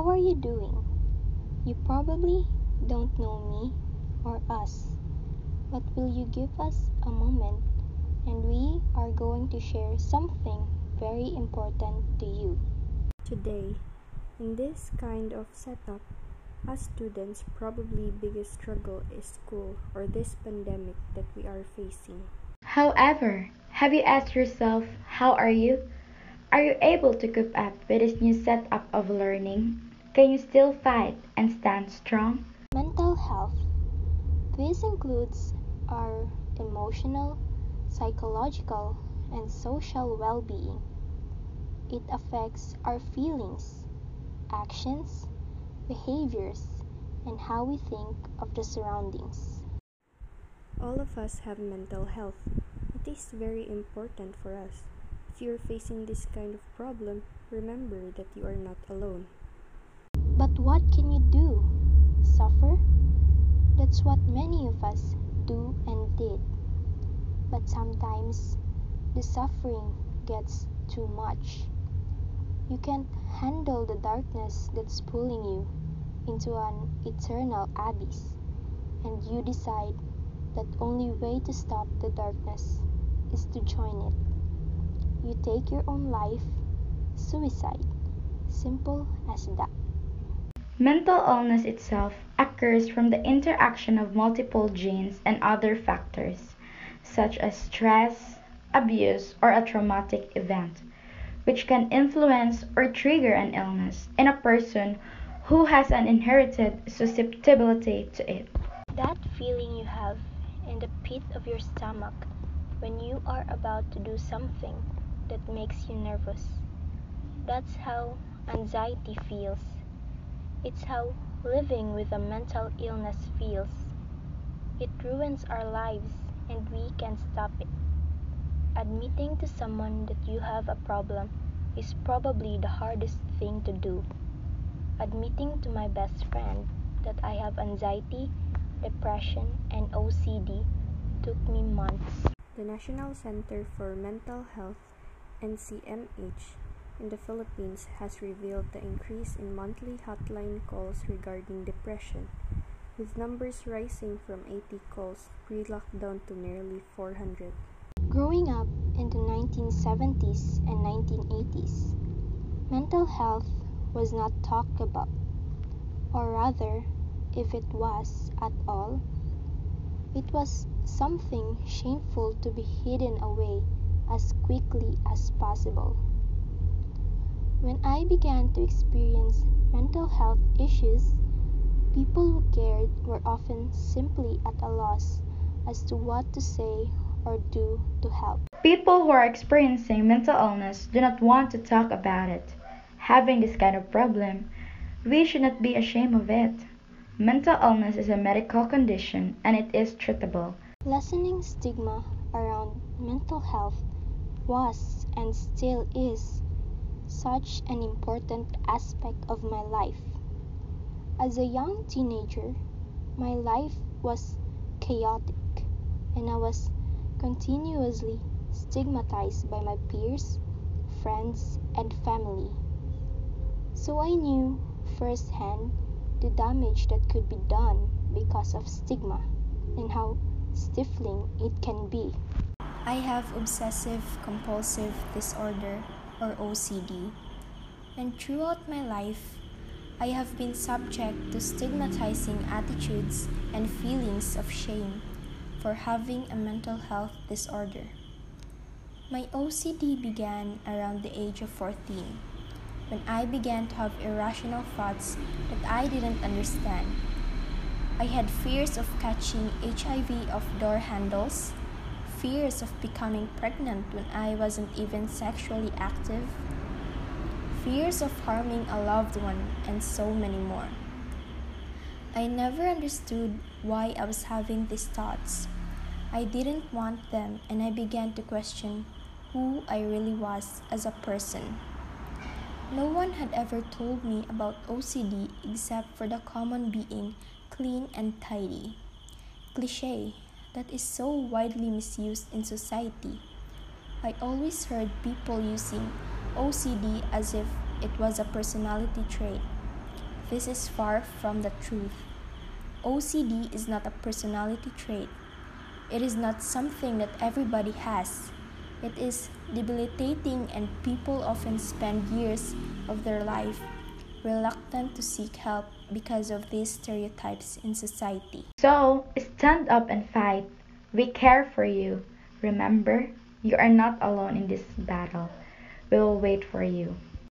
How are you doing? You probably don't know me or us, but will you give us a moment and we are going to share something very important to you. Today, in this kind of setup, as students probably biggest struggle is school or this pandemic that we are facing. However, have you asked yourself, how are you? Are you able to keep up with this new setup of learning? Can you still fight and stand strong? Mental health. This includes our emotional, psychological, and social well being. It affects our feelings, actions, behaviors, and how we think of the surroundings. All of us have mental health. It is very important for us. If you're facing this kind of problem, remember that you are not alone. But what can you do? Suffer? That's what many of us do and did. But sometimes the suffering gets too much. You can't handle the darkness that's pulling you into an eternal abyss, and you decide that only way to stop the darkness is to join it. You take your own life, suicide. Simple as that. Mental illness itself occurs from the interaction of multiple genes and other factors, such as stress, abuse, or a traumatic event which can influence or trigger an illness in a person who has an inherited susceptibility to it. That feeling you have in the pit of your stomach when you are about to do something that makes you nervous. That's how anxiety feels. It's how living with a mental illness feels. It ruins our lives and we can stop it. Admitting to someone that you have a problem is probably the hardest thing to do. Admitting to my best friend that I have anxiety, depression, and OCD took me months. The National Center for Mental Health, NCMH, in the Philippines has revealed the increase in monthly hotline calls regarding depression, with numbers rising from 80 calls pre lockdown to nearly 400. Growing up in the 1970s and 1980s, mental health was not talked about, or rather, if it was at all, it was something shameful to be hidden away as quickly as possible. When I began to experience mental health issues, people who cared were often simply at a loss as to what to say or do to help. People who are experiencing mental illness do not want to talk about it. Having this kind of problem, we should not be ashamed of it. Mental illness is a medical condition and it is treatable. Lessening stigma around mental health was and still is such an important aspect of my life. As a young teenager, my life was chaotic and I was continuously stigmatized by my peers, friends, and family. So I knew firsthand the damage that could be done because of stigma and how stifling it can be. I have obsessive compulsive disorder or OCD, and throughout my life, I have been subject to stigmatizing attitudes and feelings of shame for having a mental health disorder. My OCD began around the age of 14 when I began to have irrational thoughts that I didn't understand. I had fears of catching HIV off door handles, fears of becoming pregnant when I wasn't even sexually active, fears of harming a loved one, and so many more. I never understood why I was having these thoughts. I didn't want them, and I began to question who I really was as a person. No one had ever told me about OCD except for the common being clean and tidy. Cliche that is so widely misused in society. I always heard people using OCD as if it was a personality trait. this is far from the truth. OCD is not a personality trait. It is not something that everybody has. It is debilitating, and people often spend years of their life reluctant to seek help because of these stereotypes in society. So, stand up and fight. We care for you. Remember, you are not alone in this battle. We will wait for you.